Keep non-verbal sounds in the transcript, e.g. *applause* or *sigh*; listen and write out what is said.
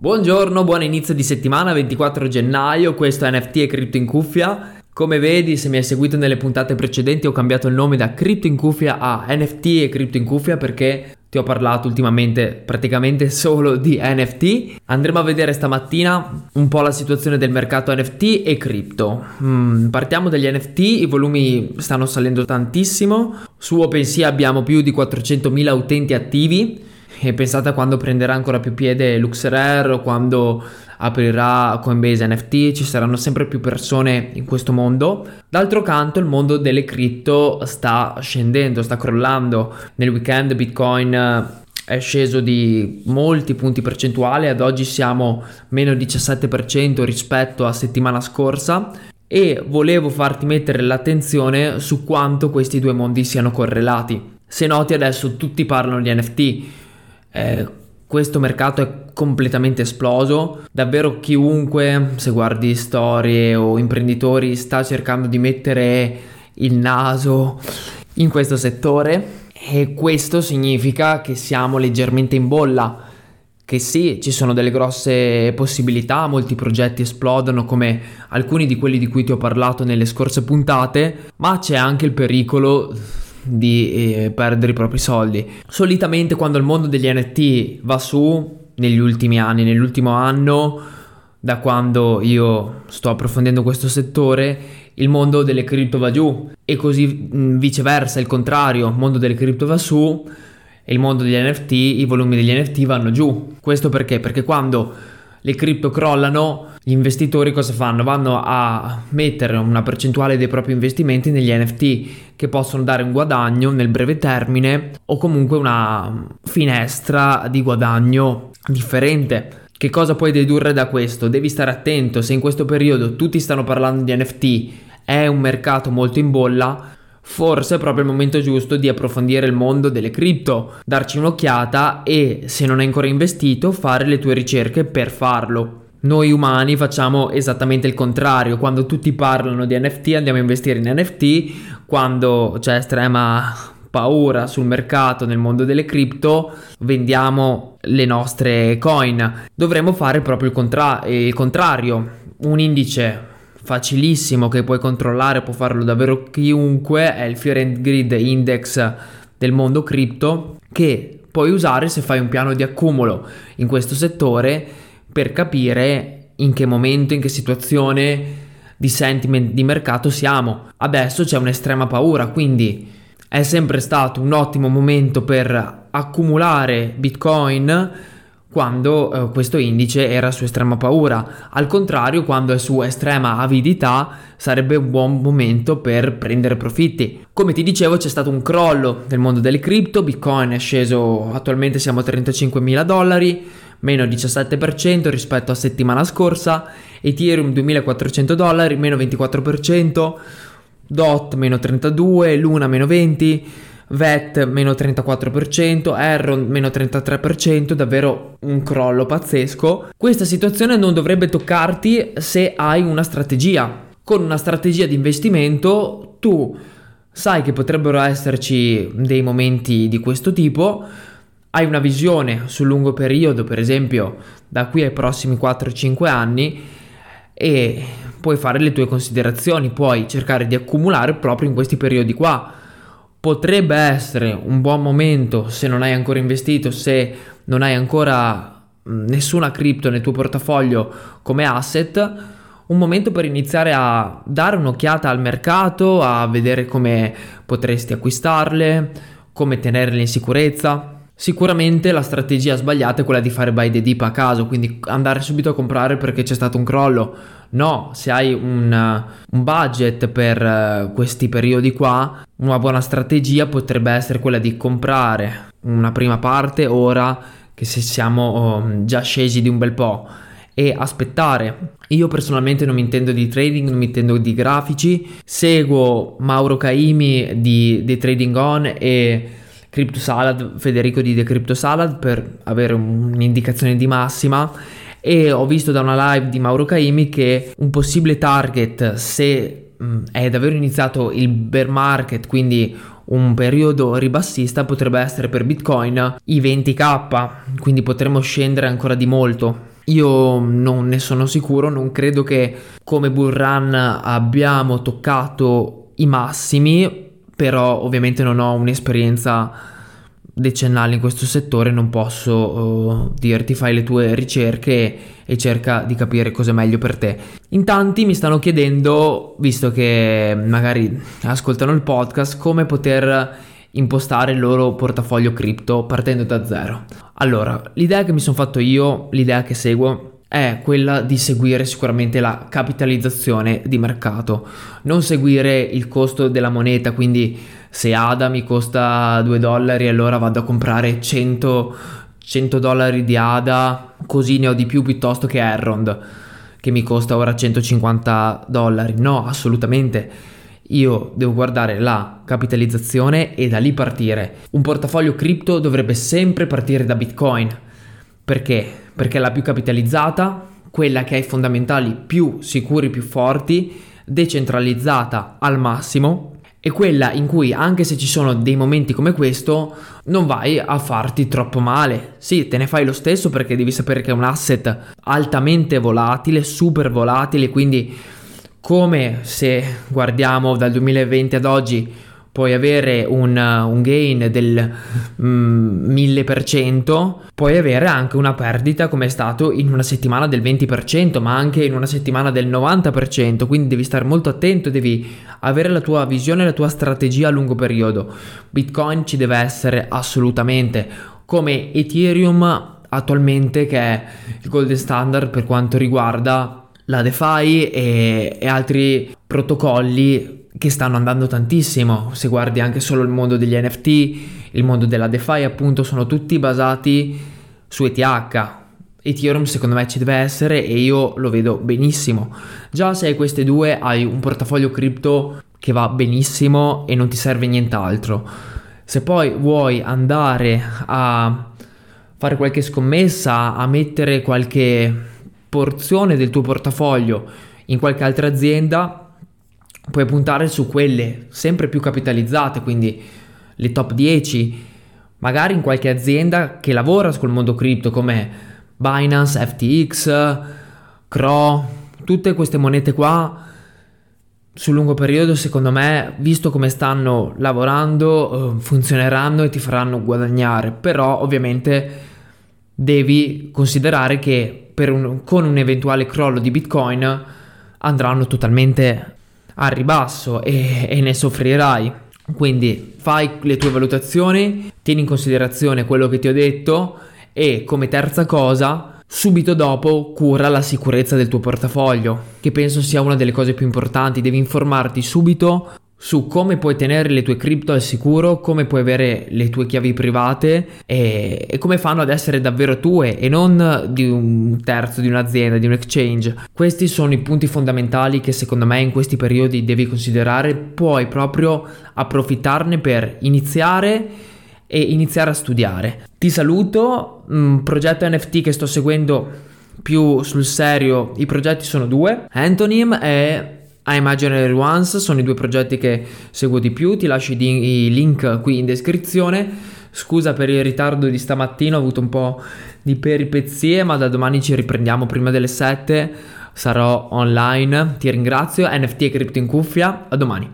Buongiorno, buon inizio di settimana, 24 gennaio, questo è NFT e Crypto in cuffia. Come vedi, se mi hai seguito nelle puntate precedenti, ho cambiato il nome da Crypto in cuffia a NFT e Crypto in cuffia perché ti ho parlato ultimamente praticamente *laughs* solo di NFT. Andremo a vedere stamattina un po' la situazione del mercato NFT e cripto. Mm, partiamo dagli NFT, i volumi stanno salendo tantissimo. Su OpenSea abbiamo più di 400.000 utenti attivi e pensate a quando prenderà ancora più piede LuxRare quando aprirà Coinbase NFT, ci saranno sempre più persone in questo mondo. D'altro canto il mondo delle cripto sta scendendo, sta crollando. Nel weekend Bitcoin eh, è sceso di molti punti percentuali, ad oggi siamo meno 17% rispetto a settimana scorsa e volevo farti mettere l'attenzione su quanto questi due mondi siano correlati. Se noti adesso tutti parlano di NFT, eh, questo mercato è completamente esploso. Davvero chiunque, se guardi storie o imprenditori, sta cercando di mettere il naso in questo settore e questo significa che siamo leggermente in bolla. Che sì, ci sono delle grosse possibilità, molti progetti esplodono come alcuni di quelli di cui ti ho parlato nelle scorse puntate, ma c'è anche il pericolo di eh, perdere i propri soldi. Solitamente quando il mondo degli NFT va su, negli ultimi anni, nell'ultimo anno, da quando io sto approfondendo questo settore, il mondo delle cripto va giù e così viceversa, il contrario, il mondo delle cripto va su e il mondo degli NFT, i volumi degli NFT vanno giù. Questo perché? Perché quando le cripto crollano, gli investitori cosa fanno? Vanno a mettere una percentuale dei propri investimenti negli NFT che possono dare un guadagno nel breve termine o comunque una finestra di guadagno differente. Che cosa puoi dedurre da questo? Devi stare attento se in questo periodo tutti stanno parlando di NFT, è un mercato molto in bolla, Forse è proprio il momento giusto di approfondire il mondo delle cripto, darci un'occhiata e, se non hai ancora investito, fare le tue ricerche per farlo. Noi umani facciamo esattamente il contrario, quando tutti parlano di NFT andiamo a investire in NFT, quando c'è estrema paura sul mercato nel mondo delle cripto vendiamo le nostre coin. Dovremmo fare proprio il, contra- il contrario, un indice facilissimo che puoi controllare, può farlo davvero chiunque, è il Fear and Grid Index del mondo cripto che puoi usare se fai un piano di accumulo in questo settore per capire in che momento, in che situazione di sentiment di mercato siamo. Adesso c'è un'estrema paura, quindi è sempre stato un ottimo momento per accumulare Bitcoin quando eh, questo indice era su estrema paura. Al contrario, quando è su estrema avidità, sarebbe un buon momento per prendere profitti. Come ti dicevo, c'è stato un crollo nel mondo delle cripto, Bitcoin è sceso, attualmente siamo a 35 mila dollari, meno 17% rispetto a settimana scorsa, Ethereum 2400 dollari, meno 24%, DOT meno 32, Luna meno 20%, VET meno 34%, Erron meno 33%, davvero un crollo pazzesco. Questa situazione non dovrebbe toccarti se hai una strategia. Con una strategia di investimento tu sai che potrebbero esserci dei momenti di questo tipo, hai una visione sul lungo periodo, per esempio da qui ai prossimi 4-5 anni e puoi fare le tue considerazioni, puoi cercare di accumulare proprio in questi periodi qua potrebbe essere un buon momento se non hai ancora investito, se non hai ancora nessuna cripto nel tuo portafoglio come asset, un momento per iniziare a dare un'occhiata al mercato, a vedere come potresti acquistarle, come tenerle in sicurezza. Sicuramente la strategia sbagliata è quella di fare buy the dip a caso, quindi andare subito a comprare perché c'è stato un crollo. No, se hai un, un budget per uh, questi periodi qua, una buona strategia potrebbe essere quella di comprare una prima parte ora che se siamo um, già scesi di un bel po' e aspettare. Io personalmente non mi intendo di trading, non mi intendo di grafici, seguo Mauro Caimi di, di Trading On e Crypto Salad, Federico di The Crypto Salad per avere un'indicazione di massima e ho visto da una live di Mauro Caimi che un possibile target se mh, è davvero iniziato il bear market, quindi un periodo ribassista potrebbe essere per Bitcoin i 20k, quindi potremmo scendere ancora di molto. Io non ne sono sicuro, non credo che come bull run abbiamo toccato i massimi, però ovviamente non ho un'esperienza decennale in questo settore, non posso uh, dirti fai le tue ricerche e cerca di capire cosa è meglio per te. In tanti mi stanno chiedendo, visto che magari ascoltano il podcast, come poter impostare il loro portafoglio cripto partendo da zero. Allora, l'idea che mi sono fatto io, l'idea che seguo è quella di seguire sicuramente la capitalizzazione di mercato, non seguire il costo della moneta, quindi se ADA mi costa 2 dollari allora vado a comprare 100, 100 dollari di ADA, così ne ho di più piuttosto che Errond che mi costa ora 150 dollari. No, assolutamente. Io devo guardare la capitalizzazione e da lì partire. Un portafoglio cripto dovrebbe sempre partire da Bitcoin. Perché? Perché è la più capitalizzata, quella che ha i fondamentali più sicuri, più forti, decentralizzata al massimo e quella in cui anche se ci sono dei momenti come questo non vai a farti troppo male. Sì, te ne fai lo stesso perché devi sapere che è un asset altamente volatile, super volatile, quindi come se guardiamo dal 2020 ad oggi puoi avere un, un gain del mm, 1000%, puoi avere anche una perdita come è stato in una settimana del 20%, ma anche in una settimana del 90%, quindi devi stare molto attento, devi avere la tua visione, la tua strategia a lungo periodo. Bitcoin ci deve essere assolutamente come Ethereum attualmente che è il gold standard per quanto riguarda la DeFi e, e altri protocolli che stanno andando tantissimo. Se guardi anche solo il mondo degli NFT, il mondo della DeFi, appunto, sono tutti basati su ETH. Ethereum secondo me ci deve essere e io lo vedo benissimo. Già se hai queste due hai un portafoglio cripto che va benissimo e non ti serve nient'altro. Se poi vuoi andare a fare qualche scommessa, a mettere qualche porzione del tuo portafoglio in qualche altra azienda, puoi puntare su quelle sempre più capitalizzate, quindi le top 10, magari in qualche azienda che lavora sul mondo cripto come Binance, FTX, Cro, tutte queste monete qua sul lungo periodo secondo me visto come stanno lavorando eh, funzioneranno e ti faranno guadagnare. Però ovviamente devi considerare che un, con un eventuale crollo di bitcoin andranno totalmente al ribasso e, e ne soffrirai. Quindi fai le tue valutazioni, tieni in considerazione quello che ti ho detto e come terza cosa, subito dopo cura la sicurezza del tuo portafoglio, che penso sia una delle cose più importanti, devi informarti subito su come puoi tenere le tue cripto al sicuro, come puoi avere le tue chiavi private e, e, come fanno ad essere davvero tue e non di un terzo di un'azienda, di un exchange. Questi sono i punti fondamentali che secondo me in questi periodi devi considerare, puoi proprio approfittarne per iniziare e iniziare a studiare. Ti saluto, un progetto NFT che sto seguendo più sul serio, i progetti sono due, Antonym e Imaginary Ones sono i due progetti che seguo di più, ti lascio i link qui in descrizione. Scusa per il ritardo di stamattina, ho avuto un po' di peripezie, ma da domani ci riprendiamo prima delle 7. Sarò online. Ti ringrazio. NFT e Crypto in cuffia. A domani.